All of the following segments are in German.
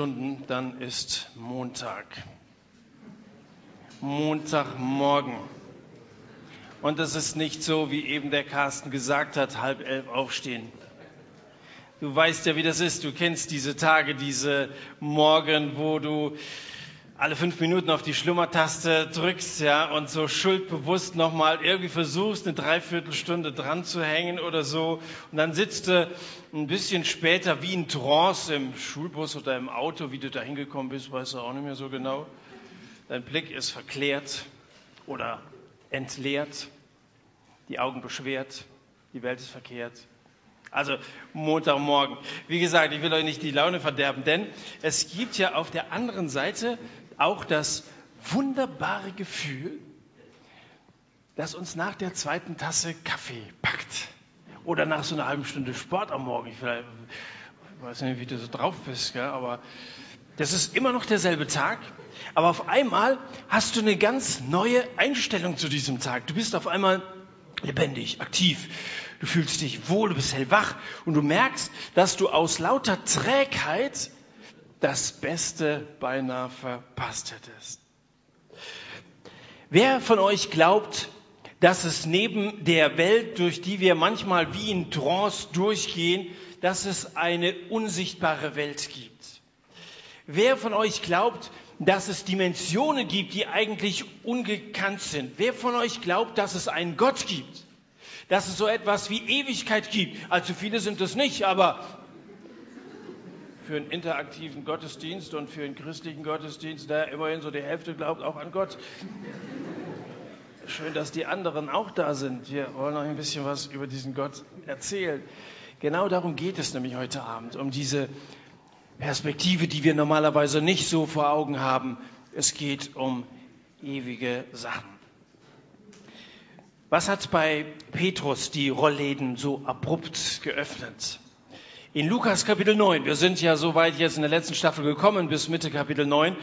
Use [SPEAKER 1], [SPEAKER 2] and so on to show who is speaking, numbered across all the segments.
[SPEAKER 1] Stunden, dann ist Montag. Montagmorgen. Und es ist nicht so, wie eben der Carsten gesagt hat, halb elf aufstehen. Du weißt ja, wie das ist. Du kennst diese Tage, diese Morgen, wo du alle fünf Minuten auf die Schlummertaste drückst, ja, und so schuldbewusst nochmal irgendwie versuchst, eine Dreiviertelstunde dran zu hängen oder so. Und dann sitzt du ein bisschen später wie in Trance im Schulbus oder im Auto, wie du da hingekommen bist, weißt du auch nicht mehr so genau. Dein Blick ist verklärt oder entleert, die Augen beschwert, die Welt ist verkehrt. Also Montagmorgen. Wie gesagt, ich will euch nicht die Laune verderben, denn es gibt ja auf der anderen Seite auch das wunderbare Gefühl, das uns nach der zweiten Tasse Kaffee packt. Oder nach so einer halben Stunde Sport am Morgen. Ich, weiß nicht, wie du so drauf bist, gell? aber das ist immer noch derselbe Tag. Aber auf einmal hast du eine ganz neue Einstellung zu diesem Tag. Du bist auf einmal lebendig, aktiv. Du fühlst dich wohl, du bist hellwach und du merkst, dass du aus lauter Trägheit das Beste beinahe verpasst hättest. Wer von euch glaubt, dass es neben der Welt, durch die wir manchmal wie in Trance durchgehen, dass es eine unsichtbare Welt gibt? Wer von euch glaubt, dass es Dimensionen gibt, die eigentlich ungekannt sind? Wer von euch glaubt, dass es einen Gott gibt? Dass es so etwas wie Ewigkeit gibt? Also viele sind es nicht, aber für einen interaktiven Gottesdienst und für einen christlichen Gottesdienst, der immerhin so die Hälfte glaubt auch an Gott. Schön, dass die anderen auch da sind. Wir wollen noch ein bisschen was über diesen Gott erzählen. Genau darum geht es nämlich heute Abend, um diese Perspektive, die wir normalerweise nicht so vor Augen haben. Es geht um ewige Sachen. Was hat bei Petrus die Rollläden so abrupt geöffnet? In Lukas Kapitel 9, wir sind ja so weit jetzt in der letzten Staffel gekommen, bis Mitte Kapitel 9,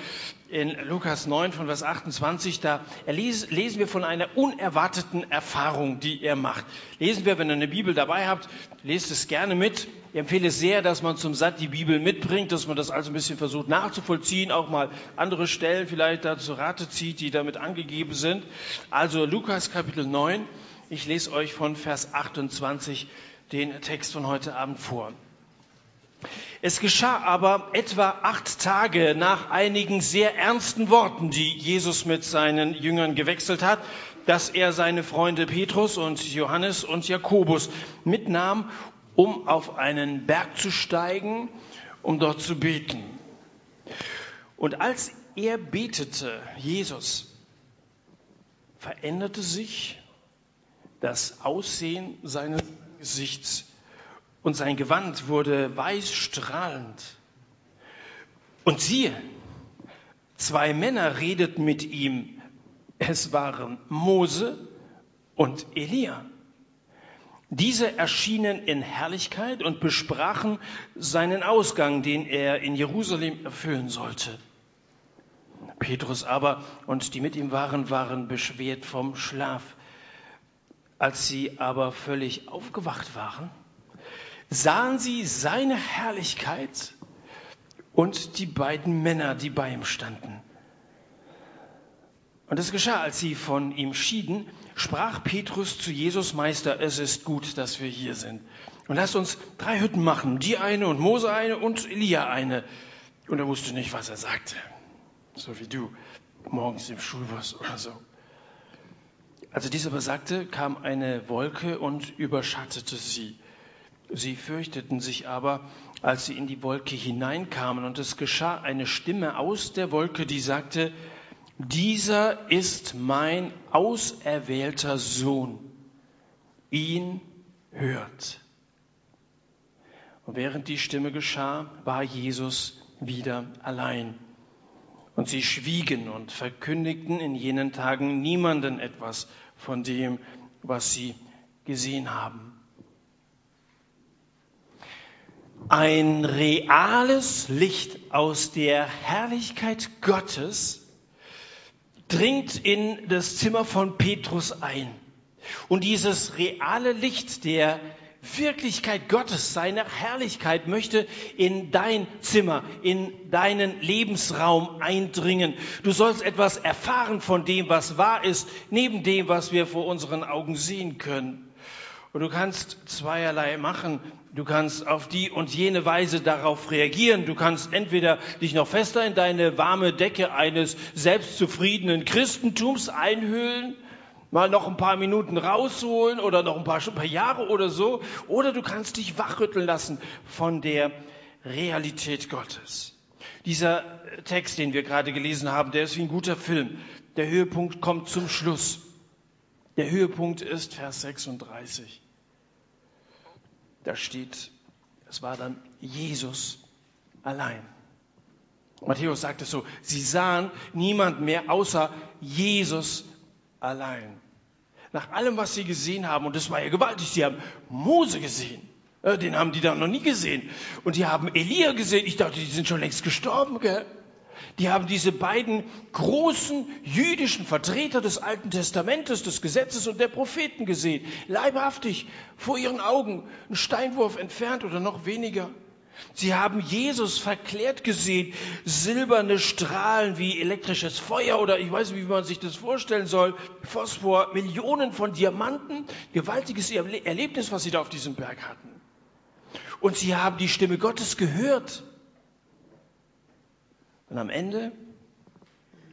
[SPEAKER 1] in Lukas 9 von Vers 28, da lesen wir von einer unerwarteten Erfahrung, die er macht. Lesen wir, wenn ihr eine Bibel dabei habt, lest es gerne mit. Ich empfehle sehr, dass man zum Satt die Bibel mitbringt, dass man das also ein bisschen versucht nachzuvollziehen, auch mal andere Stellen vielleicht dazu Rate zieht, die damit angegeben sind. Also Lukas Kapitel 9, ich lese euch von Vers 28 den Text von heute Abend vor. Es geschah aber etwa acht Tage nach einigen sehr ernsten Worten, die Jesus mit seinen Jüngern gewechselt hat, dass er seine Freunde Petrus und Johannes und Jakobus mitnahm, um auf einen Berg zu steigen, um dort zu beten. Und als er betete, Jesus, veränderte sich das Aussehen seines Gesichts und sein Gewand wurde weiß strahlend. Und siehe, zwei Männer redeten mit ihm. Es waren Mose und Elia. Diese erschienen in Herrlichkeit und besprachen seinen Ausgang, den er in Jerusalem erfüllen sollte. Petrus aber und die mit ihm waren, waren beschwert vom Schlaf. Als sie aber völlig aufgewacht waren, sahen sie seine Herrlichkeit und die beiden Männer, die bei ihm standen. Und es geschah, als sie von ihm schieden, sprach Petrus zu Jesus, Meister, es ist gut, dass wir hier sind. Und lasst uns drei Hütten machen, die eine und Mose eine und Elia eine. Und er wusste nicht, was er sagte. So wie du morgens im Schulbus oder so. Als er dies aber sagte, kam eine Wolke und überschattete sie. Sie fürchteten sich aber, als sie in die Wolke hineinkamen, und es geschah eine Stimme aus der Wolke, die sagte, dieser ist mein auserwählter Sohn, ihn hört. Und während die Stimme geschah, war Jesus wieder allein. Und sie schwiegen und verkündigten in jenen Tagen niemanden etwas von dem, was sie gesehen haben. Ein reales Licht aus der Herrlichkeit Gottes dringt in das Zimmer von Petrus ein. Und dieses reale Licht der Wirklichkeit Gottes, seine Herrlichkeit möchte in dein Zimmer, in deinen Lebensraum eindringen. Du sollst etwas erfahren von dem, was wahr ist, neben dem, was wir vor unseren Augen sehen können. Und du kannst zweierlei machen. Du kannst auf die und jene Weise darauf reagieren. Du kannst entweder dich noch fester in deine warme Decke eines selbstzufriedenen Christentums einhüllen, mal noch ein paar Minuten rausholen oder noch ein paar, ein paar Jahre oder so. Oder du kannst dich wachrütteln lassen von der Realität Gottes. Dieser Text, den wir gerade gelesen haben, der ist wie ein guter Film. Der Höhepunkt kommt zum Schluss. Der Höhepunkt ist Vers 36. Da steht, es war dann Jesus allein. Matthäus sagt es so, sie sahen niemand mehr außer Jesus allein. Nach allem, was sie gesehen haben, und das war ja gewaltig, sie haben Mose gesehen. Den haben die da noch nie gesehen. Und die haben Elia gesehen. Ich dachte, die sind schon längst gestorben. Gell? Die haben diese beiden großen jüdischen Vertreter des Alten Testamentes, des Gesetzes und der Propheten gesehen, leibhaftig vor ihren Augen, ein Steinwurf entfernt oder noch weniger. Sie haben Jesus verklärt gesehen, silberne Strahlen wie elektrisches Feuer oder ich weiß nicht, wie man sich das vorstellen soll, Phosphor, Millionen von Diamanten, gewaltiges Erlebnis, was sie da auf diesem Berg hatten. Und sie haben die Stimme Gottes gehört. Und am Ende,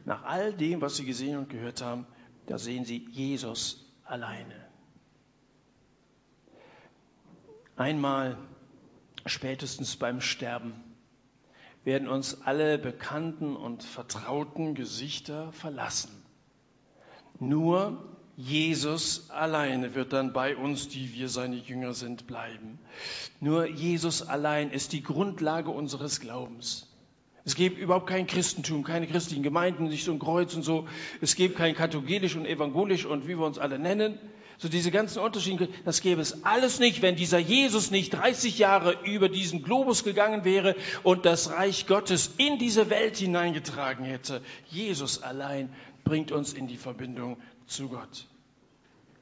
[SPEAKER 1] nach all dem, was sie gesehen und gehört haben, da sehen sie Jesus alleine. Einmal, spätestens beim Sterben, werden uns alle bekannten und vertrauten Gesichter verlassen. Nur Jesus alleine wird dann bei uns, die wir seine Jünger sind, bleiben. Nur Jesus allein ist die Grundlage unseres Glaubens. Es gibt überhaupt kein Christentum, keine christlichen Gemeinden, nicht so ein Kreuz und so. Es gibt kein katholisch und evangelisch und wie wir uns alle nennen. So diese ganzen Unterschiede, das gäbe es alles nicht, wenn dieser Jesus nicht 30 Jahre über diesen Globus gegangen wäre und das Reich Gottes in diese Welt hineingetragen hätte. Jesus allein bringt uns in die Verbindung zu Gott.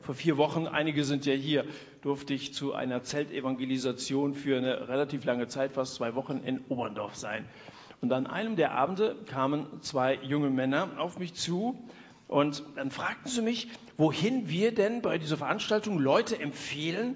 [SPEAKER 1] Vor vier Wochen, einige sind ja hier, durfte ich zu einer Zeltevangelisation für eine relativ lange Zeit, fast zwei Wochen in Oberndorf sein. Und an einem der Abende kamen zwei junge Männer auf mich zu und dann fragten sie mich, wohin wir denn bei dieser Veranstaltung Leute empfehlen,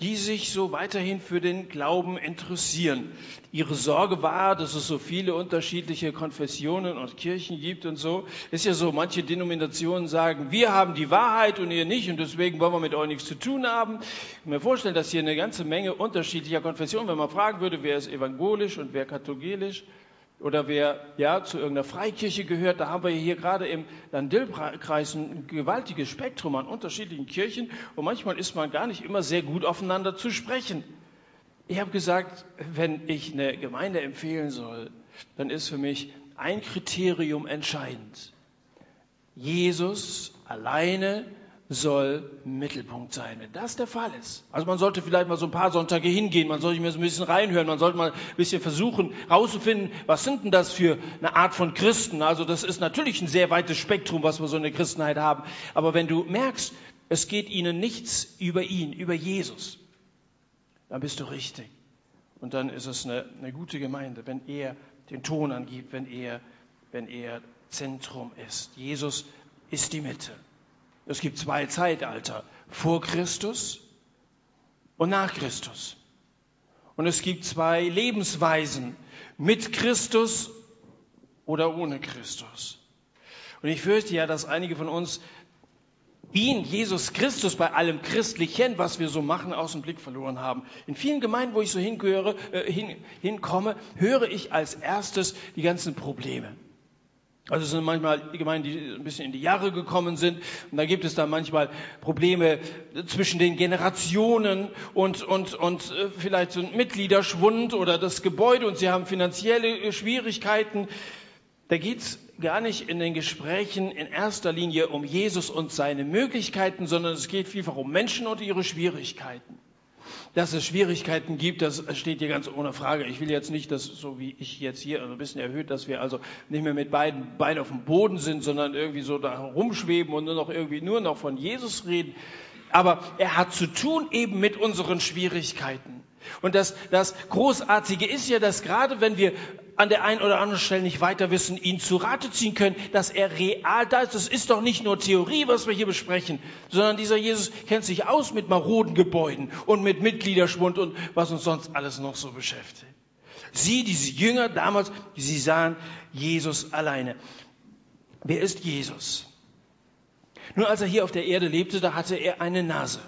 [SPEAKER 1] die sich so weiterhin für den Glauben interessieren. Ihre Sorge war, dass es so viele unterschiedliche Konfessionen und Kirchen gibt und so. Ist ja so, manche Denominationen sagen, wir haben die Wahrheit und ihr nicht und deswegen wollen wir mit euch nichts zu tun haben. Ich kann mir vorstellen, dass hier eine ganze Menge unterschiedlicher Konfessionen, wenn man fragen würde, wer ist evangelisch und wer katholisch, oder wer ja zu irgendeiner Freikirche gehört, da haben wir hier gerade im Landil-Kreis ein gewaltiges Spektrum an unterschiedlichen Kirchen und manchmal ist man gar nicht immer sehr gut aufeinander zu sprechen. Ich habe gesagt, wenn ich eine Gemeinde empfehlen soll, dann ist für mich ein Kriterium entscheidend. Jesus alleine soll Mittelpunkt sein, wenn das der Fall ist. Also man sollte vielleicht mal so ein paar Sonntage hingehen, man sollte mir so ein bisschen reinhören, man sollte mal ein bisschen versuchen herauszufinden, was sind denn das für eine Art von Christen? Also das ist natürlich ein sehr weites Spektrum, was wir so in der Christenheit haben. Aber wenn du merkst, es geht ihnen nichts über ihn, über Jesus, dann bist du richtig. Und dann ist es eine, eine gute Gemeinde, wenn er den Ton angibt, wenn er, wenn er Zentrum ist. Jesus ist die Mitte. Es gibt zwei Zeitalter, vor Christus und nach Christus. Und es gibt zwei Lebensweisen, mit Christus oder ohne Christus. Und ich fürchte ja, dass einige von uns ihn, Jesus Christus, bei allem Christlichen, was wir so machen, aus dem Blick verloren haben. In vielen Gemeinden, wo ich so hingehöre, äh, hin, hinkomme, höre ich als erstes die ganzen Probleme. Also es sind manchmal Gemeinden, die ein bisschen in die Jahre gekommen sind. Und da gibt es dann manchmal Probleme zwischen den Generationen und, und, und äh, vielleicht so ein Mitgliederschwund oder das Gebäude und sie haben finanzielle Schwierigkeiten. Da geht's gar nicht in den Gesprächen in erster Linie um Jesus und seine Möglichkeiten, sondern es geht vielfach um Menschen und ihre Schwierigkeiten. Dass es Schwierigkeiten gibt, das steht hier ganz ohne Frage. Ich will jetzt nicht, dass, so wie ich jetzt hier ein bisschen erhöht, dass wir also nicht mehr mit beiden Beinen auf dem Boden sind, sondern irgendwie so da rumschweben und nur noch irgendwie nur noch von Jesus reden. Aber er hat zu tun eben mit unseren Schwierigkeiten. Und das, das Großartige ist ja, dass gerade wenn wir an der einen oder anderen Stelle nicht weiter wissen, ihn zu Rate ziehen können, dass er real da ist. Das ist doch nicht nur Theorie, was wir hier besprechen, sondern dieser Jesus kennt sich aus mit maroden Gebäuden und mit Mitgliederschwund und was uns sonst alles noch so beschäftigt. Sie, diese Jünger damals, sie sahen Jesus alleine. Wer ist Jesus? Nun, als er hier auf der Erde lebte, da hatte er eine Nase.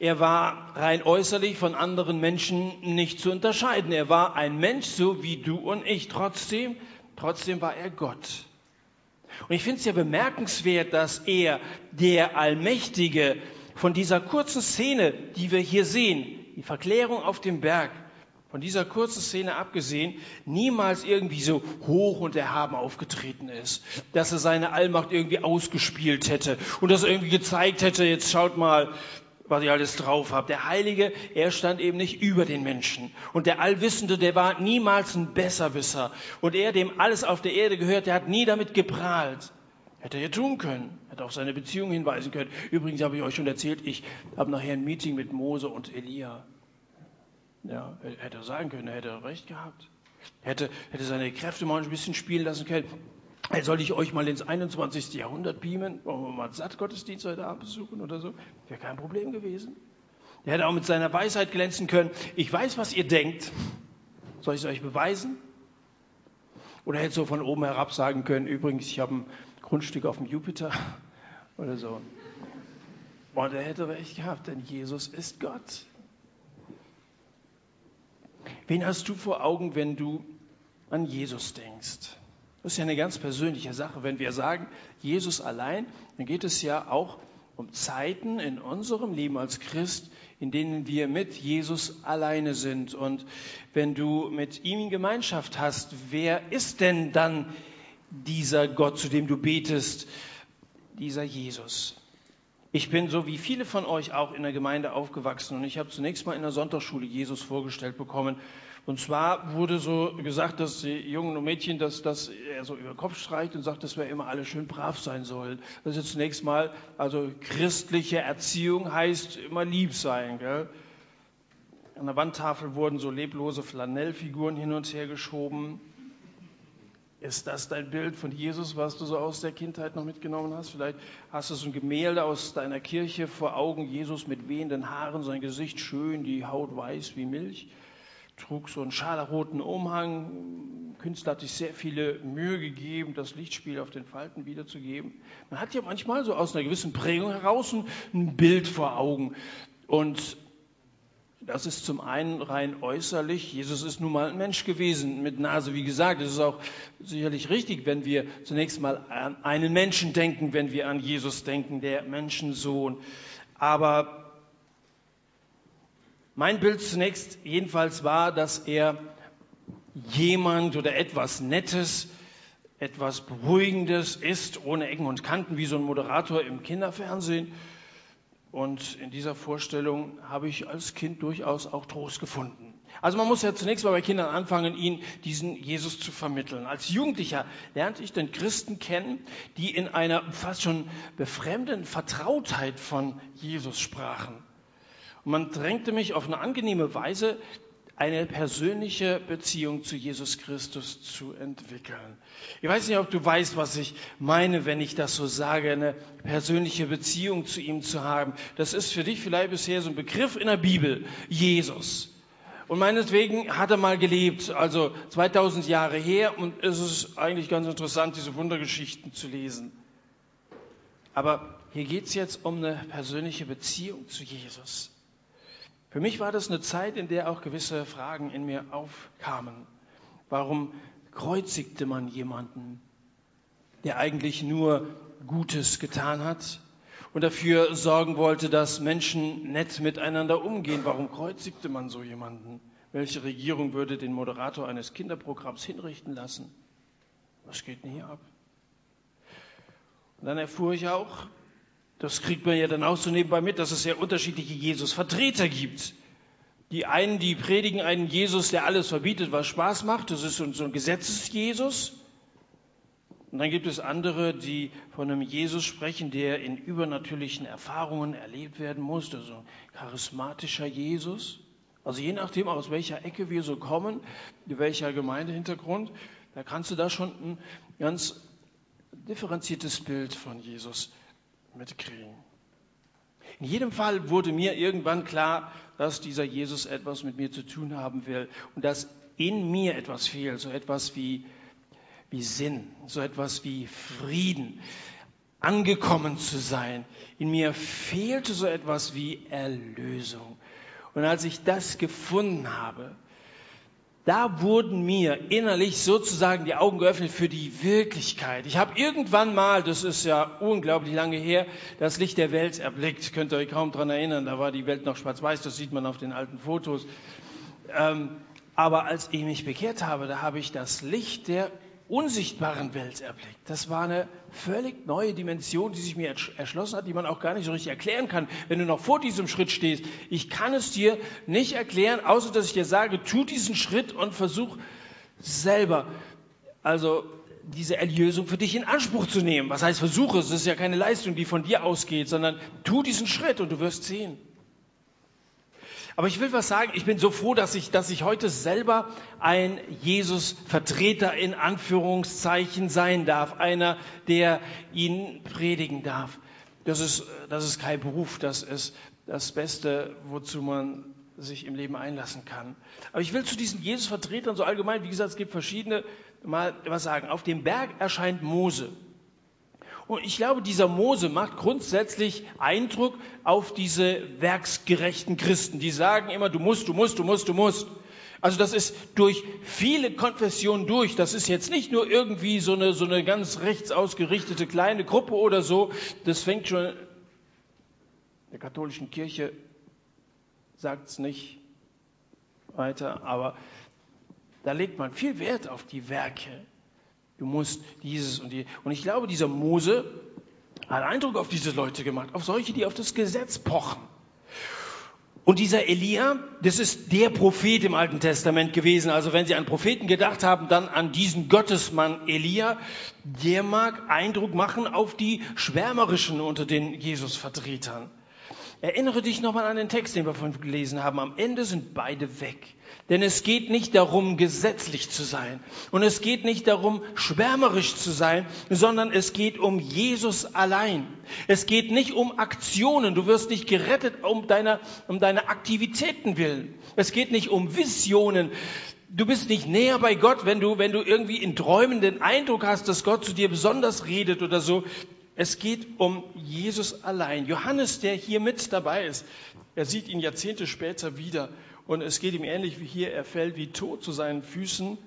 [SPEAKER 1] Er war rein äußerlich von anderen Menschen nicht zu unterscheiden. Er war ein Mensch, so wie du und ich. Trotzdem, trotzdem war er Gott. Und ich finde es ja bemerkenswert, dass er, der Allmächtige, von dieser kurzen Szene, die wir hier sehen, die Verklärung auf dem Berg, von dieser kurzen Szene abgesehen, niemals irgendwie so hoch und erhaben aufgetreten ist, dass er seine Allmacht irgendwie ausgespielt hätte und das irgendwie gezeigt hätte, jetzt schaut mal, was ich alles drauf habe. Der Heilige, er stand eben nicht über den Menschen. Und der Allwissende, der war niemals ein Besserwisser. Und er, dem alles auf der Erde gehört, der hat nie damit geprahlt. Hätte er tun können. Hätte auf seine Beziehung hinweisen können. Übrigens habe ich euch schon erzählt, ich habe nachher ein Meeting mit Mose und Elia. Ja, hätte er sagen können, er hätte recht gehabt. Hätte, hätte seine Kräfte mal ein bisschen spielen lassen können. Soll ich euch mal ins 21. Jahrhundert beamen? Wollen wir mal einen Sattgottesdienst heute Abend besuchen oder so? Wäre kein Problem gewesen. Er hätte auch mit seiner Weisheit glänzen können. Ich weiß, was ihr denkt. Soll ich es euch beweisen? Oder hätte so von oben herab sagen können, übrigens, ich habe ein Grundstück auf dem Jupiter oder so. Und er hätte recht gehabt, denn Jesus ist Gott. Wen hast du vor Augen, wenn du an Jesus denkst? Das ist ja eine ganz persönliche Sache. Wenn wir sagen, Jesus allein, dann geht es ja auch um Zeiten in unserem Leben als Christ, in denen wir mit Jesus alleine sind. Und wenn du mit ihm in Gemeinschaft hast, wer ist denn dann dieser Gott, zu dem du betest, dieser Jesus? Ich bin so wie viele von euch auch in der Gemeinde aufgewachsen und ich habe zunächst mal in der Sonntagsschule Jesus vorgestellt bekommen und zwar wurde so gesagt, dass die Jungen und Mädchen, dass das er so über den Kopf streicht und sagt, dass wir immer alle schön brav sein sollen. Das ist zunächst mal, also christliche Erziehung heißt immer lieb sein. Gell? An der Wandtafel wurden so leblose Flanellfiguren hin und her geschoben. Ist das dein Bild von Jesus, was du so aus der Kindheit noch mitgenommen hast? Vielleicht hast du so ein Gemälde aus deiner Kirche vor Augen, Jesus mit wehenden Haaren, sein Gesicht schön, die Haut weiß wie Milch trug so einen scharlachroten Umhang. Künstler hat sich sehr viele Mühe gegeben, das Lichtspiel auf den Falten wiederzugeben. Man hat ja manchmal so aus einer gewissen Prägung heraus ein Bild vor Augen. Und das ist zum einen rein äußerlich. Jesus ist nun mal ein Mensch gewesen mit Nase, wie gesagt. Es ist auch sicherlich richtig, wenn wir zunächst mal an einen Menschen denken, wenn wir an Jesus denken, der Menschensohn. Aber mein Bild zunächst jedenfalls war, dass er jemand oder etwas Nettes, etwas Beruhigendes ist, ohne Ecken und Kanten, wie so ein Moderator im Kinderfernsehen. Und in dieser Vorstellung habe ich als Kind durchaus auch Trost gefunden. Also man muss ja zunächst mal bei Kindern anfangen, ihnen diesen Jesus zu vermitteln. Als Jugendlicher lernte ich den Christen kennen, die in einer fast schon befremdenden Vertrautheit von Jesus sprachen. Und man drängte mich auf eine angenehme Weise, eine persönliche Beziehung zu Jesus Christus zu entwickeln. Ich weiß nicht, ob du weißt, was ich meine, wenn ich das so sage, eine persönliche Beziehung zu ihm zu haben. Das ist für dich vielleicht bisher so ein Begriff in der Bibel, Jesus. Und meinetwegen hat er mal gelebt, also 2000 Jahre her, und es ist eigentlich ganz interessant, diese Wundergeschichten zu lesen. Aber hier geht es jetzt um eine persönliche Beziehung zu Jesus. Für mich war das eine Zeit, in der auch gewisse Fragen in mir aufkamen. Warum kreuzigte man jemanden, der eigentlich nur Gutes getan hat und dafür sorgen wollte, dass Menschen nett miteinander umgehen? Warum kreuzigte man so jemanden? Welche Regierung würde den Moderator eines Kinderprogramms hinrichten lassen? Was geht denn hier ab? Und dann erfuhr ich auch, das kriegt man ja dann auch so nebenbei mit, dass es ja unterschiedliche Jesus-Vertreter gibt. Die einen, die predigen einen Jesus, der alles verbietet, was Spaß macht. Das ist so ein Gesetzes-Jesus. Und dann gibt es andere, die von einem Jesus sprechen, der in übernatürlichen Erfahrungen erlebt werden muss, also ein charismatischer Jesus. Also je nachdem, aus welcher Ecke wir so kommen, welcher Gemeindehintergrund, da kannst du da schon ein ganz differenziertes Bild von Jesus mitkriegen. In jedem Fall wurde mir irgendwann klar, dass dieser Jesus etwas mit mir zu tun haben will und dass in mir etwas fehlt, so etwas wie, wie Sinn, so etwas wie Frieden, angekommen zu sein. In mir fehlte so etwas wie Erlösung. Und als ich das gefunden habe, da wurden mir innerlich sozusagen die Augen geöffnet für die Wirklichkeit. Ich habe irgendwann mal, das ist ja unglaublich lange her, das Licht der Welt erblickt. Könnt ihr euch kaum daran erinnern, da war die Welt noch schwarz-weiß, das sieht man auf den alten Fotos. Ähm, aber als ich mich bekehrt habe, da habe ich das Licht der unsichtbaren Welt erblickt. Das war eine völlig neue Dimension, die sich mir erschlossen hat, die man auch gar nicht so richtig erklären kann, wenn du noch vor diesem Schritt stehst. Ich kann es dir nicht erklären, außer dass ich dir sage, tu diesen Schritt und versuch selber, also diese Erlösung für dich in Anspruch zu nehmen. Was heißt versuche? Es ist ja keine Leistung, die von dir ausgeht, sondern tu diesen Schritt und du wirst sehen. Aber ich will was sagen, ich bin so froh, dass ich, dass ich heute selber ein Jesus-Vertreter in Anführungszeichen sein darf. Einer, der ihn predigen darf. Das ist, das ist kein Beruf, das ist das Beste, wozu man sich im Leben einlassen kann. Aber ich will zu diesen Jesus-Vertretern so allgemein, wie gesagt, es gibt verschiedene, mal was sagen. Auf dem Berg erscheint Mose. Und ich glaube, dieser Mose macht grundsätzlich Eindruck auf diese werksgerechten Christen, die sagen immer, du musst, du musst, du musst, du musst. Also das ist durch viele Konfessionen durch. Das ist jetzt nicht nur irgendwie so eine, so eine ganz rechts ausgerichtete kleine Gruppe oder so. Das fängt schon, der katholischen Kirche sagt es nicht weiter, aber da legt man viel Wert auf die Werke. Du musst dieses und die. Und ich glaube, dieser Mose hat Eindruck auf diese Leute gemacht, auf solche, die auf das Gesetz pochen. Und dieser Elia, das ist der Prophet im Alten Testament gewesen. Also wenn Sie an Propheten gedacht haben, dann an diesen Gottesmann Elia. Der mag Eindruck machen auf die Schwärmerischen unter den Jesus-Vertretern. Erinnere dich nochmal an den Text, den wir vorhin gelesen haben. Am Ende sind beide weg. Denn es geht nicht darum, gesetzlich zu sein. Und es geht nicht darum, schwärmerisch zu sein, sondern es geht um Jesus allein. Es geht nicht um Aktionen. Du wirst nicht gerettet um deine, um deine Aktivitäten willen. Es geht nicht um Visionen. Du bist nicht näher bei Gott, wenn du, wenn du irgendwie in Träumen den Eindruck hast, dass Gott zu dir besonders redet oder so. Es geht um Jesus allein. Johannes, der hier mit dabei ist, er sieht ihn Jahrzehnte später wieder und es geht ihm ähnlich wie hier, er fällt wie tot zu seinen Füßen.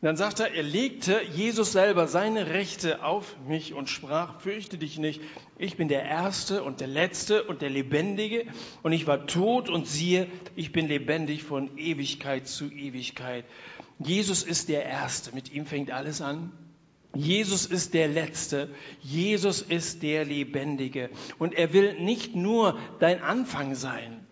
[SPEAKER 1] dann sagt er, er legte Jesus selber seine Rechte auf mich und sprach, fürchte dich nicht, ich bin der Erste und der Letzte und der Lebendige und ich war tot und siehe, ich bin lebendig von Ewigkeit zu Ewigkeit. Jesus ist der Erste, mit ihm fängt alles an. Jesus ist der Letzte, Jesus ist der Lebendige und er will nicht nur dein Anfang sein,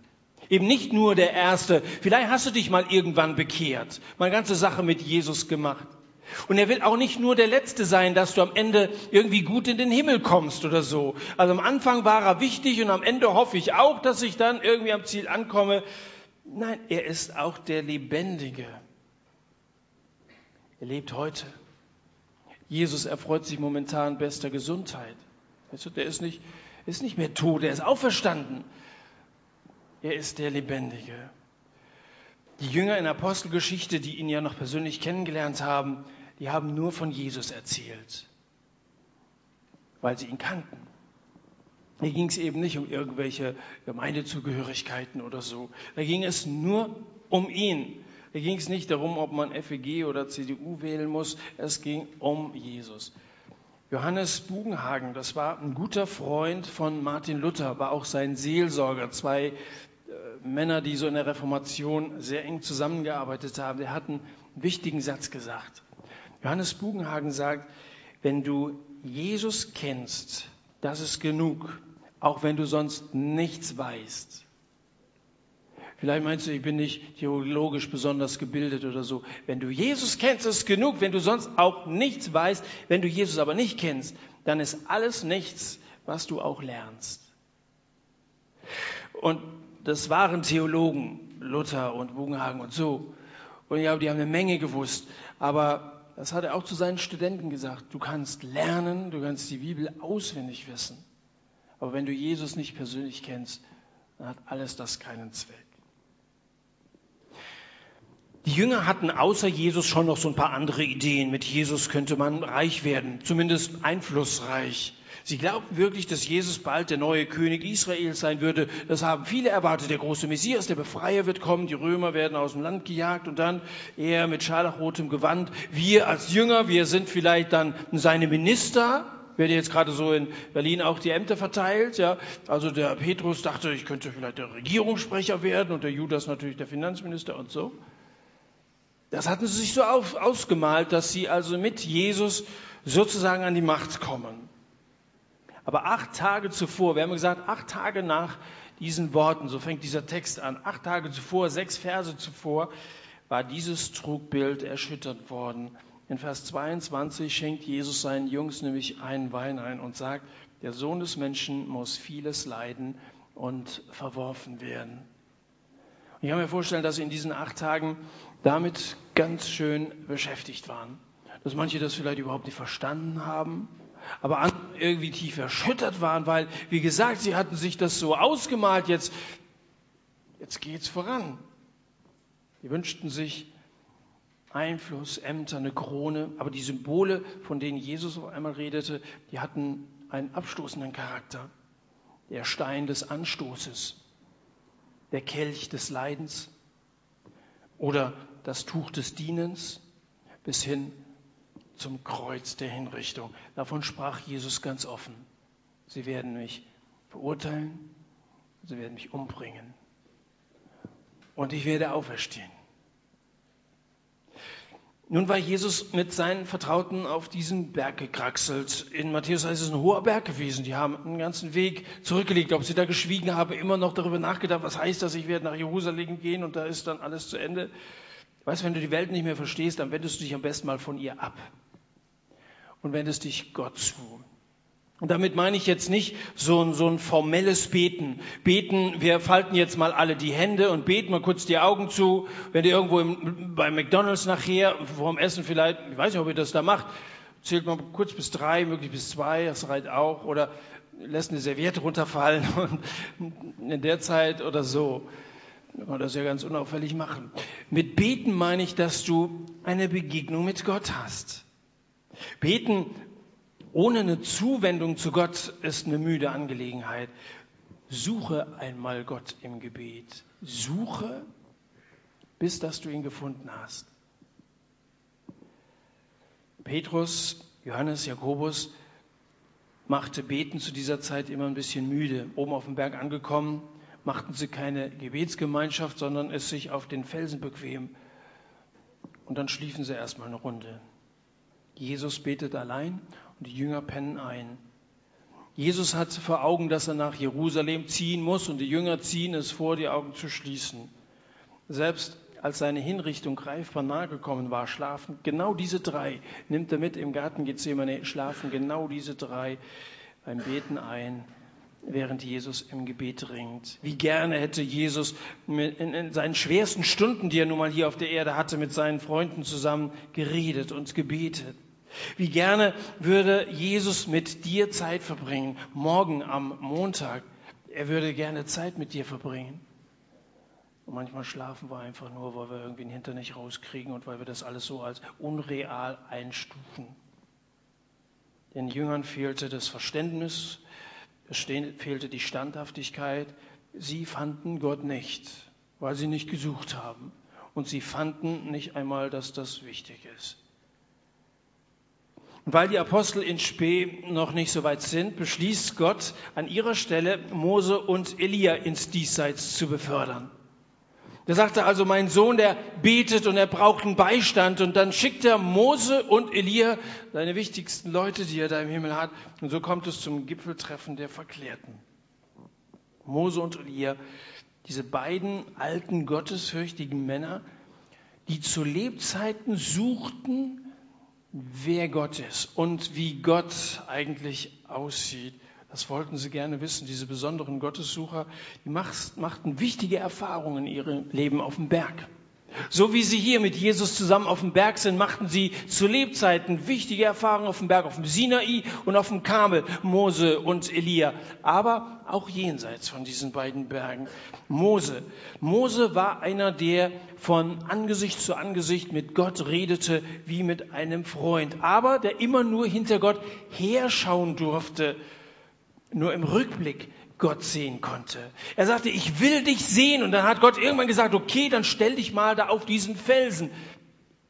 [SPEAKER 1] eben nicht nur der Erste. Vielleicht hast du dich mal irgendwann bekehrt, mal eine ganze Sache mit Jesus gemacht. Und er will auch nicht nur der Letzte sein, dass du am Ende irgendwie gut in den Himmel kommst oder so. Also am Anfang war er wichtig und am Ende hoffe ich auch, dass ich dann irgendwie am Ziel ankomme. Nein, er ist auch der Lebendige. Er lebt heute. Jesus erfreut sich momentan bester Gesundheit. Der ist nicht, ist nicht mehr tot, er ist auferstanden. Er ist der Lebendige. Die Jünger in Apostelgeschichte, die ihn ja noch persönlich kennengelernt haben, die haben nur von Jesus erzählt, weil sie ihn kannten. Hier ging es eben nicht um irgendwelche Gemeindezugehörigkeiten oder so. Da ging es nur um ihn. Da ging es nicht darum, ob man FEG oder CDU wählen muss. Es ging um Jesus. Johannes Bugenhagen, das war ein guter Freund von Martin Luther, war auch sein Seelsorger. Zwei äh, Männer, die so in der Reformation sehr eng zusammengearbeitet haben, der hat einen wichtigen Satz gesagt. Johannes Bugenhagen sagt, wenn du Jesus kennst, das ist genug, auch wenn du sonst nichts weißt. Vielleicht meinst du, ich bin nicht theologisch besonders gebildet oder so. Wenn du Jesus kennst, ist genug. Wenn du sonst auch nichts weißt, wenn du Jesus aber nicht kennst, dann ist alles nichts, was du auch lernst. Und das waren Theologen, Luther und Bugenhagen und so. Und ja, die haben eine Menge gewusst. Aber das hat er auch zu seinen Studenten gesagt. Du kannst lernen, du kannst die Bibel auswendig wissen. Aber wenn du Jesus nicht persönlich kennst, dann hat alles das keinen Zweck. Die Jünger hatten außer Jesus schon noch so ein paar andere Ideen. Mit Jesus könnte man reich werden, zumindest einflussreich. Sie glaubten wirklich, dass Jesus bald der neue König Israels sein würde. Das haben viele erwartet. Der große Messias, der Befreier wird kommen. Die Römer werden aus dem Land gejagt und dann er mit scharlachrotem Gewand. Wir als Jünger, wir sind vielleicht dann seine Minister. Werden jetzt gerade so in Berlin auch die Ämter verteilt. Ja, also der Petrus dachte, ich könnte vielleicht der Regierungssprecher werden und der Judas natürlich der Finanzminister und so. Das hatten sie sich so auf, ausgemalt, dass sie also mit Jesus sozusagen an die Macht kommen. Aber acht Tage zuvor, wir haben gesagt, acht Tage nach diesen Worten, so fängt dieser Text an, acht Tage zuvor, sechs Verse zuvor, war dieses Trugbild erschüttert worden. In Vers 22 schenkt Jesus seinen Jungs nämlich einen Wein ein und sagt, der Sohn des Menschen muss vieles leiden und verworfen werden. Ich kann mir vorstellen, dass sie in diesen acht Tagen damit ganz schön beschäftigt waren. Dass manche das vielleicht überhaupt nicht verstanden haben, aber andere irgendwie tief erschüttert waren, weil, wie gesagt, sie hatten sich das so ausgemalt, jetzt, jetzt geht's voran. Sie wünschten sich Einfluss, Ämter, eine Krone, aber die Symbole, von denen Jesus auf einmal redete, die hatten einen abstoßenden Charakter. Der Stein des Anstoßes, der Kelch des Leidens oder das Tuch des Dienens bis hin zum Kreuz der Hinrichtung. Davon sprach Jesus ganz offen. Sie werden mich verurteilen, sie werden mich umbringen und ich werde auferstehen. Nun war Jesus mit seinen Vertrauten auf diesen Berg gekraxelt. In Matthäus heißt es ein hoher Berg gewesen. Die haben einen ganzen Weg zurückgelegt. Ob sie da geschwiegen haben, immer noch darüber nachgedacht, was heißt das, ich werde nach Jerusalem gehen und da ist dann alles zu Ende. Weißt, wenn du die Welt nicht mehr verstehst, dann wendest du dich am besten mal von ihr ab und wendest dich Gott zu. Und damit meine ich jetzt nicht so ein, so ein formelles Beten. Beten, wir falten jetzt mal alle die Hände und beten mal kurz die Augen zu. Wenn ihr irgendwo im, bei McDonalds nachher, vorm Essen vielleicht, ich weiß nicht, ob ihr das da macht, zählt mal kurz bis drei, möglich bis zwei, das reicht auch. Oder lässt eine Serviette runterfallen und in der Zeit oder so. Man kann das ja ganz unauffällig machen. Mit Beten meine ich, dass du eine Begegnung mit Gott hast. Beten ohne eine Zuwendung zu Gott ist eine müde Angelegenheit. Suche einmal Gott im Gebet. Suche, bis dass du ihn gefunden hast. Petrus, Johannes, Jakobus machte Beten zu dieser Zeit immer ein bisschen müde. Oben auf dem Berg angekommen, machten sie keine Gebetsgemeinschaft, sondern es sich auf den Felsen bequem. Und dann schliefen sie erstmal eine Runde. Jesus betet allein und die Jünger pennen ein. Jesus hat vor Augen, dass er nach Jerusalem ziehen muss und die Jünger ziehen es vor, die Augen zu schließen. Selbst als seine Hinrichtung greifbar nahe gekommen war, schlafen genau diese drei, nimmt er mit im Garten Gethsemane, schlafen genau diese drei beim Beten ein, während Jesus im Gebet ringt. Wie gerne hätte Jesus in, seinen schwersten Stunden, die er nun mal hier auf der Erde hatte, mit seinen Freunden zusammen geredet und gebetet. Wie gerne würde Jesus mit dir Zeit verbringen, morgen am Montag. Er würde gerne Zeit mit dir verbringen. Und manchmal schlafen wir einfach nur, weil wir irgendwie den Hintern nicht rauskriegen und weil wir das alles so als unreal einstufen. Den Jüngern fehlte das Verständnis, es fehlte die Standhaftigkeit. Sie fanden Gott nicht, weil sie nicht gesucht haben. Und sie fanden nicht einmal, dass das wichtig ist. Und weil die Apostel in Spee noch nicht so weit sind, beschließt Gott an ihrer Stelle, Mose und Elia ins Diesseits zu befördern. Da sagt er also, mein Sohn, der betet und er braucht einen Beistand. Und dann schickt er Mose und Elia, seine wichtigsten Leute, die er da im Himmel hat. Und so kommt es zum Gipfeltreffen der Verklärten. Mose und Elia diese beiden alten gottesfürchtigen Männer, die zu Lebzeiten suchten, wer Gott ist und wie Gott eigentlich aussieht. Das wollten sie gerne wissen, diese besonderen Gottessucher, die machten wichtige Erfahrungen in ihrem Leben auf dem Berg. So wie sie hier mit Jesus zusammen auf dem Berg sind, machten sie zu Lebzeiten wichtige Erfahrungen auf dem Berg, auf dem Sinai und auf dem Karmel, Mose und Elia, aber auch jenseits von diesen beiden Bergen. Mose. Mose war einer, der von Angesicht zu Angesicht mit Gott redete wie mit einem Freund, aber der immer nur hinter Gott herschauen durfte nur im Rückblick Gott sehen konnte. Er sagte, ich will dich sehen. Und dann hat Gott irgendwann gesagt, okay, dann stell dich mal da auf diesen Felsen.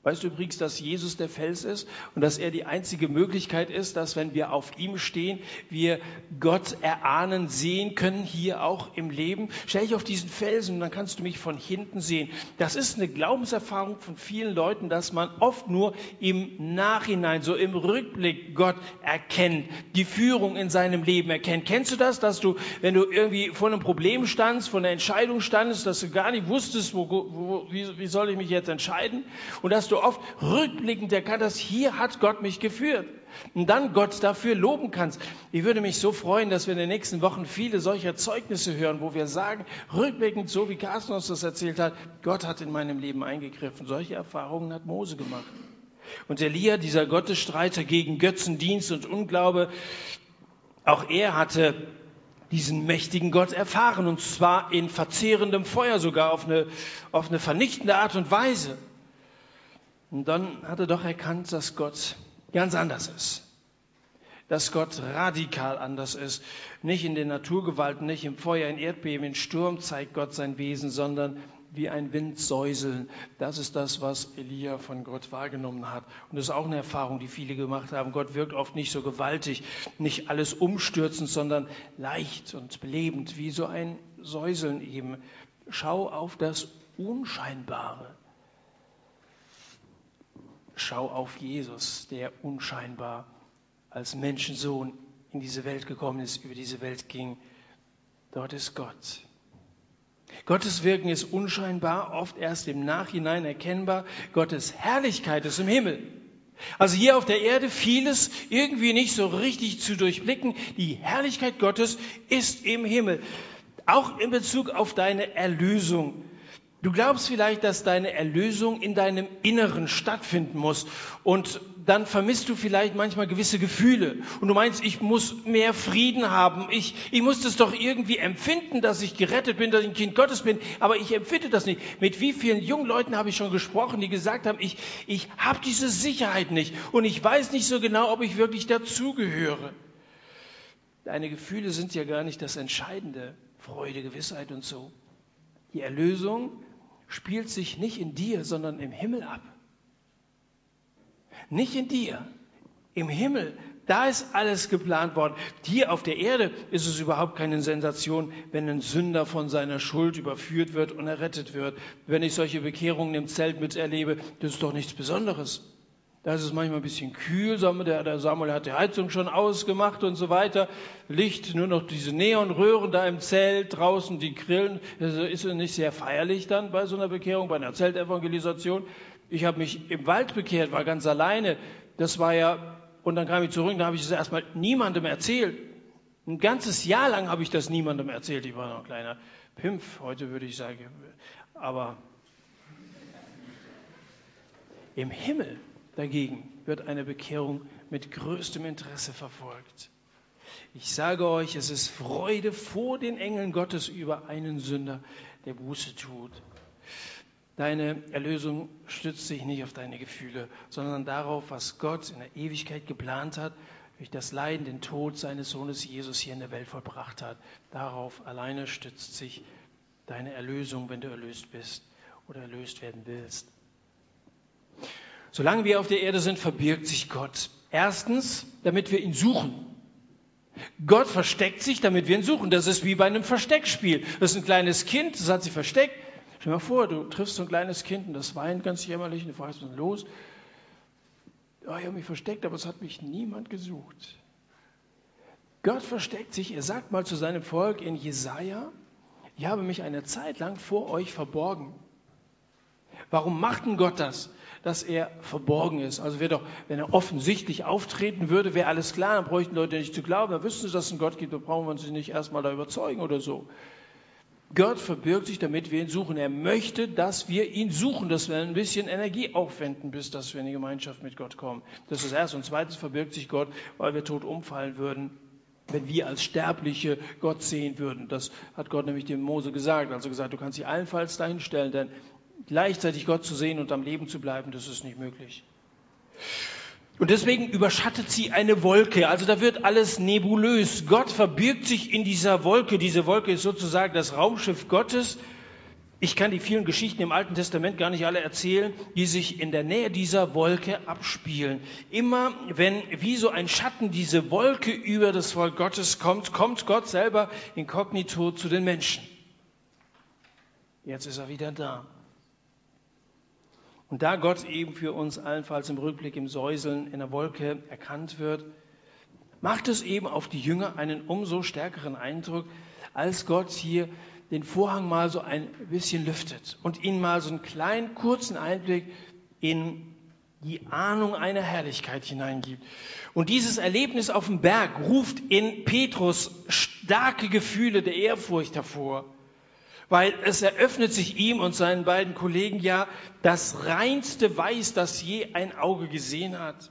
[SPEAKER 1] Weißt du übrigens, dass Jesus der Fels ist und dass er die einzige Möglichkeit ist, dass wenn wir auf ihm stehen, wir Gott erahnen, sehen können, hier auch im Leben. Stell dich auf diesen Felsen und dann kannst du mich von hinten sehen. Das ist eine Glaubenserfahrung von vielen Leuten, dass man oft nur im Nachhinein, so im Rückblick Gott erkennt, die Führung in seinem Leben erkennt. Kennst du das, dass du, wenn du irgendwie vor einem Problem standst, vor einer Entscheidung standest, dass du gar nicht wusstest, wo, wo, wie, wie soll ich mich jetzt entscheiden und dass du oft rückblickend erkannt hast, hier hat Gott mich geführt. Und dann Gott dafür loben kannst. Ich würde mich so freuen, dass wir in den nächsten Wochen viele solcher Zeugnisse hören, wo wir sagen, rückblickend, so wie Carsten uns das erzählt hat, Gott hat in meinem Leben eingegriffen. Solche Erfahrungen hat Mose gemacht. Und Elia, dieser Gottesstreiter gegen Götzendienst und Unglaube, auch er hatte diesen mächtigen Gott erfahren, und zwar in verzehrendem Feuer sogar auf eine, auf eine vernichtende Art und Weise. Und dann hat er doch erkannt, dass Gott ganz anders ist. Dass Gott radikal anders ist. Nicht in den Naturgewalten, nicht im Feuer, in Erdbeben, in Sturm zeigt Gott sein Wesen, sondern wie ein Windsäuseln. Das ist das, was Elia von Gott wahrgenommen hat. Und das ist auch eine Erfahrung, die viele gemacht haben. Gott wirkt oft nicht so gewaltig, nicht alles umstürzend, sondern leicht und belebend, wie so ein Säuseln eben. Schau auf das Unscheinbare. Schau auf Jesus, der unscheinbar als Menschensohn in diese Welt gekommen ist, über diese Welt ging. Dort ist Gott. Gottes Wirken ist unscheinbar, oft erst im Nachhinein erkennbar. Gottes Herrlichkeit ist im Himmel. Also hier auf der Erde vieles irgendwie nicht so richtig zu durchblicken. Die Herrlichkeit Gottes ist im Himmel. Auch in Bezug auf deine Erlösung. Du glaubst vielleicht, dass deine Erlösung in deinem Inneren stattfinden muss und dann vermisst du vielleicht manchmal gewisse Gefühle und du meinst, ich muss mehr Frieden haben, ich, ich muss das doch irgendwie empfinden, dass ich gerettet bin, dass ich ein Kind Gottes bin, aber ich empfinde das nicht. Mit wie vielen jungen Leuten habe ich schon gesprochen, die gesagt haben, ich, ich habe diese Sicherheit nicht und ich weiß nicht so genau, ob ich wirklich dazugehöre. Deine Gefühle sind ja gar nicht das Entscheidende, Freude, Gewissheit und so. Die Erlösung spielt sich nicht in dir, sondern im Himmel ab. Nicht in dir, im Himmel. Da ist alles geplant worden. Hier auf der Erde ist es überhaupt keine Sensation, wenn ein Sünder von seiner Schuld überführt wird und errettet wird. Wenn ich solche Bekehrungen im Zelt miterlebe, das ist doch nichts Besonderes. Da ist es manchmal ein bisschen kühl, der Samuel hat die Heizung schon ausgemacht und so weiter. Licht, nur noch diese Neonröhren da im Zelt, draußen die Grillen. Das ist nicht sehr feierlich dann bei so einer Bekehrung, bei einer Zeltevangelisation. Ich habe mich im Wald bekehrt, war ganz alleine. Das war ja, und dann kam ich zurück, da habe ich es erstmal niemandem erzählt. Ein ganzes Jahr lang habe ich das niemandem erzählt. Ich war noch ein kleiner Pimpf, heute würde ich sagen. Aber im Himmel Dagegen wird eine Bekehrung mit größtem Interesse verfolgt. Ich sage euch, es ist Freude vor den Engeln Gottes über einen Sünder, der Buße tut. Deine Erlösung stützt sich nicht auf deine Gefühle, sondern darauf, was Gott in der Ewigkeit geplant hat, durch das Leiden, den Tod seines Sohnes Jesus hier in der Welt vollbracht hat. Darauf alleine stützt sich deine Erlösung, wenn du erlöst bist oder erlöst werden willst. Solange wir auf der Erde sind, verbirgt sich Gott. Erstens, damit wir ihn suchen. Gott versteckt sich, damit wir ihn suchen. Das ist wie bei einem Versteckspiel. Das ist ein kleines Kind, das hat sich versteckt. Stell dir mal vor, du triffst so ein kleines Kind und das weint ganz jämmerlich und du fragst, was ist los? Oh, ich habe mich versteckt, aber es hat mich niemand gesucht. Gott versteckt sich. Er sagt mal zu seinem Volk in Jesaja, Ich habe mich eine Zeit lang vor euch verborgen. Warum macht denn Gott das? Dass er verborgen ist. Also wäre doch, wenn er offensichtlich auftreten würde, wäre alles klar, dann bräuchten Leute nicht zu glauben, dann wüssten sie, dass es einen Gott gibt, dann brauchen wir uns nicht erstmal da überzeugen oder so. Gott verbirgt sich, damit wir ihn suchen. Er möchte, dass wir ihn suchen, dass wir ein bisschen Energie aufwenden, bis dass wir in die Gemeinschaft mit Gott kommen. Das ist das Erste. Und zweitens verbirgt sich Gott, weil wir tot umfallen würden, wenn wir als Sterbliche Gott sehen würden. Das hat Gott nämlich dem Mose gesagt. Also gesagt, du kannst dich allenfalls dahin stellen, denn gleichzeitig Gott zu sehen und am Leben zu bleiben, das ist nicht möglich. Und deswegen überschattet sie eine Wolke. Also da wird alles nebulös. Gott verbirgt sich in dieser Wolke. Diese Wolke ist sozusagen das Raumschiff Gottes. Ich kann die vielen Geschichten im Alten Testament gar nicht alle erzählen, die sich in der Nähe dieser Wolke abspielen. Immer wenn wie so ein Schatten diese Wolke über das Volk Gottes kommt, kommt Gott selber inkognito zu den Menschen. Jetzt ist er wieder da. Und da Gott eben für uns allenfalls im Rückblick im Säuseln in der Wolke erkannt wird, macht es eben auf die Jünger einen umso stärkeren Eindruck, als Gott hier den Vorhang mal so ein bisschen lüftet und ihnen mal so einen kleinen, kurzen Einblick in die Ahnung einer Herrlichkeit hineingibt. Und dieses Erlebnis auf dem Berg ruft in Petrus starke Gefühle der Ehrfurcht hervor weil es eröffnet sich ihm und seinen beiden Kollegen ja das reinste Weiß, das je ein Auge gesehen hat.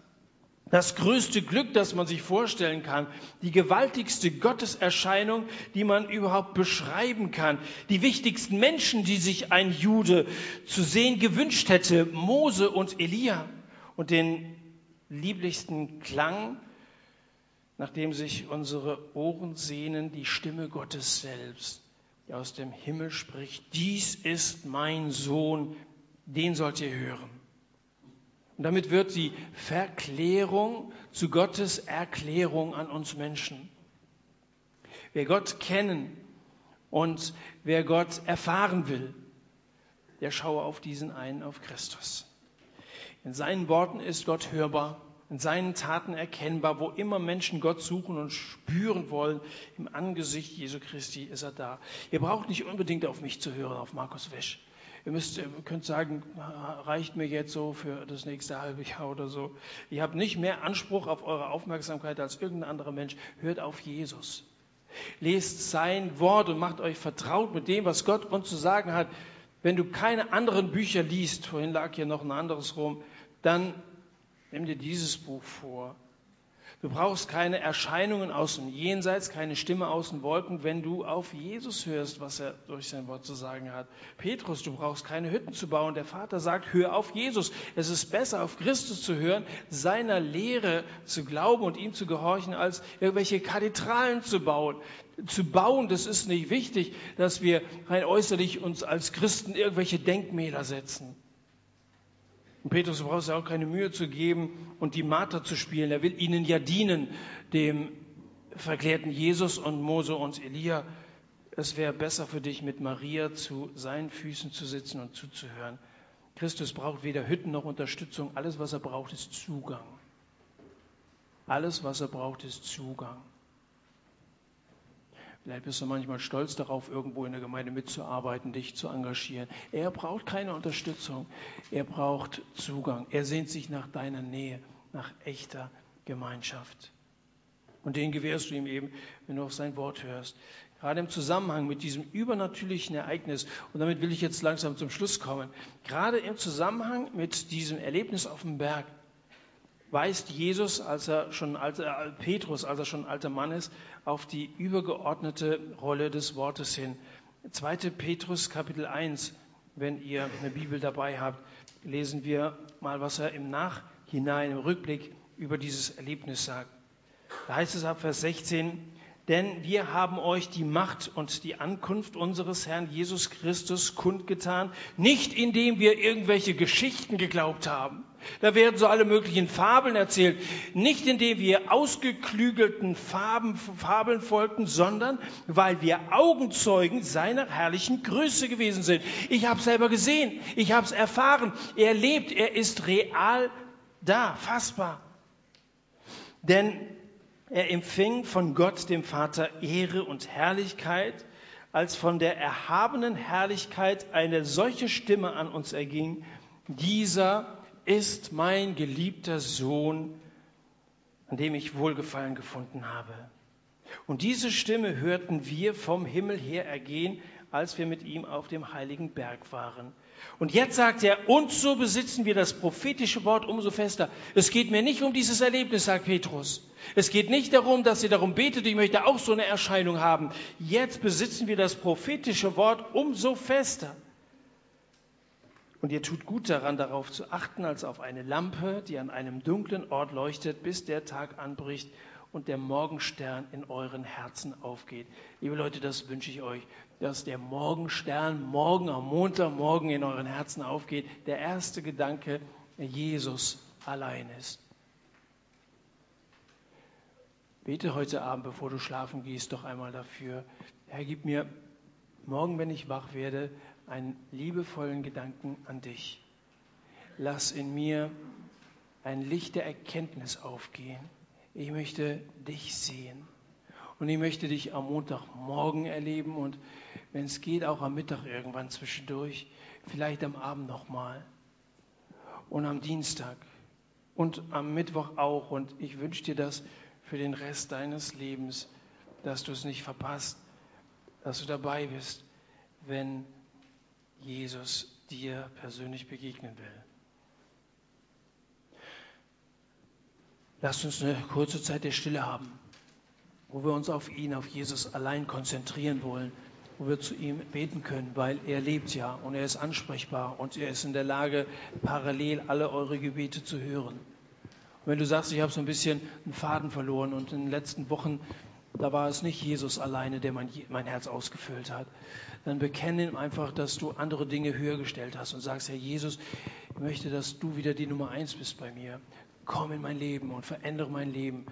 [SPEAKER 1] Das größte Glück, das man sich vorstellen kann, die gewaltigste Gotteserscheinung, die man überhaupt beschreiben kann, die wichtigsten Menschen, die sich ein Jude zu sehen gewünscht hätte, Mose und Elia, und den lieblichsten Klang, nach dem sich unsere Ohren sehnen, die Stimme Gottes selbst der aus dem Himmel spricht, dies ist mein Sohn, den sollt ihr hören. Und damit wird die Verklärung zu Gottes Erklärung an uns Menschen. Wer Gott kennen und wer Gott erfahren will, der schaue auf diesen einen, auf Christus. In seinen Worten ist Gott hörbar in seinen Taten erkennbar. Wo immer Menschen Gott suchen und spüren wollen, im Angesicht Jesu Christi ist er da. Ihr braucht nicht unbedingt auf mich zu hören, auf Markus Wesch. Ihr müsst, ihr könnt sagen, reicht mir jetzt so für das nächste halbe Jahr oder so. Ihr habt nicht mehr Anspruch auf eure Aufmerksamkeit als irgendein anderer Mensch. Hört auf Jesus. Lest sein Wort und macht euch vertraut mit dem, was Gott uns zu sagen hat. Wenn du keine anderen Bücher liest, vorhin lag hier noch ein anderes rum, dann Nimm dir dieses Buch vor. Du brauchst keine Erscheinungen aus dem Jenseits, keine Stimme aus den Wolken, wenn du auf Jesus hörst, was er durch sein Wort zu sagen hat. Petrus, du brauchst keine Hütten zu bauen. Der Vater sagt, hör auf Jesus. Es ist besser, auf Christus zu hören, seiner Lehre zu glauben und ihm zu gehorchen, als irgendwelche Kathedralen zu bauen. Zu bauen, das ist nicht wichtig, dass wir rein äußerlich uns als Christen irgendwelche Denkmäler setzen. Und Petrus, du brauchst ja auch keine Mühe zu geben und die Marter zu spielen. Er will ihnen ja dienen, dem verklärten Jesus und Mose und Elia. Es wäre besser für dich, mit Maria zu seinen Füßen zu sitzen und zuzuhören. Christus braucht weder Hütten noch Unterstützung. Alles, was er braucht, ist Zugang. Alles, was er braucht, ist Zugang. Vielleicht bist du manchmal stolz darauf, irgendwo in der Gemeinde mitzuarbeiten, dich zu engagieren. Er braucht keine Unterstützung. Er braucht Zugang. Er sehnt sich nach deiner Nähe, nach echter Gemeinschaft. Und den gewährst du ihm eben, wenn du auf sein Wort hörst. Gerade im Zusammenhang mit diesem übernatürlichen Ereignis, und damit will ich jetzt langsam zum Schluss kommen, gerade im Zusammenhang mit diesem Erlebnis auf dem Berg, weist Jesus, als er schon alter, äh, Petrus, als er schon alter Mann ist, auf die übergeordnete Rolle des Wortes hin. 2. Petrus Kapitel 1, wenn ihr eine Bibel dabei habt, lesen wir mal, was er im Nachhinein, im Rückblick über dieses Erlebnis sagt. Da heißt es ab Vers 16, denn wir haben euch die Macht und die Ankunft unseres Herrn Jesus Christus kundgetan, nicht indem wir irgendwelche Geschichten geglaubt haben. Da werden so alle möglichen Fabeln erzählt, nicht indem wir ausgeklügelten Farben, Fabeln folgten, sondern weil wir Augenzeugen seiner herrlichen Größe gewesen sind. Ich habe selber gesehen, ich habe es erfahren. Er lebt, er ist real da, fassbar. Denn er empfing von Gott, dem Vater, Ehre und Herrlichkeit, als von der erhabenen Herrlichkeit eine solche Stimme an uns erging, dieser ist mein geliebter Sohn, an dem ich Wohlgefallen gefunden habe. Und diese Stimme hörten wir vom Himmel her ergehen, als wir mit ihm auf dem heiligen Berg waren. Und jetzt sagt er, und so besitzen wir das prophetische Wort umso fester. Es geht mir nicht um dieses Erlebnis, sagt Petrus. Es geht nicht darum, dass ihr darum betet, ich möchte auch so eine Erscheinung haben. Jetzt besitzen wir das prophetische Wort umso fester. Und ihr tut gut daran, darauf zu achten, als auf eine Lampe, die an einem dunklen Ort leuchtet, bis der Tag anbricht und der Morgenstern in euren Herzen aufgeht. Liebe Leute, das wünsche ich euch, dass der Morgenstern morgen am Montagmorgen in euren Herzen aufgeht. Der erste Gedanke, Jesus allein ist. Bete heute Abend, bevor du schlafen gehst, doch einmal dafür. Herr, gib mir morgen, wenn ich wach werde, einen liebevollen Gedanken an dich. Lass in mir ein Licht der Erkenntnis aufgehen. Ich möchte dich sehen. Und ich möchte dich am Montagmorgen erleben und wenn es geht, auch am Mittag irgendwann zwischendurch, vielleicht am Abend nochmal und am Dienstag und am Mittwoch auch. Und ich wünsche dir das für den Rest deines Lebens, dass du es nicht verpasst, dass du dabei bist, wenn Jesus dir persönlich begegnen will. Lasst uns eine kurze Zeit der Stille haben, wo wir uns auf ihn, auf Jesus allein konzentrieren wollen, wo wir zu ihm beten können, weil er lebt ja und er ist ansprechbar und er ist in der Lage, parallel alle eure Gebete zu hören. Und wenn du sagst, ich habe so ein bisschen einen Faden verloren und in den letzten Wochen da war es nicht Jesus alleine, der mein, mein Herz ausgefüllt hat. Dann bekenne ihm einfach, dass du andere Dinge höher gestellt hast und sagst, Herr Jesus, ich möchte, dass du wieder die Nummer eins bist bei mir. Komm in mein Leben und verändere mein Leben.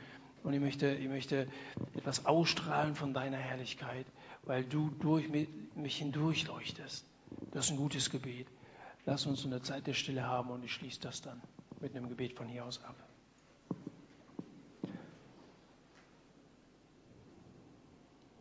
[SPEAKER 1] Und ich möchte, ich möchte etwas ausstrahlen von deiner Herrlichkeit, weil du durch mich hindurch leuchtest. Das ist ein gutes Gebet. Lass uns eine Zeit der Stille haben und ich schließe das dann mit einem Gebet von hier aus ab.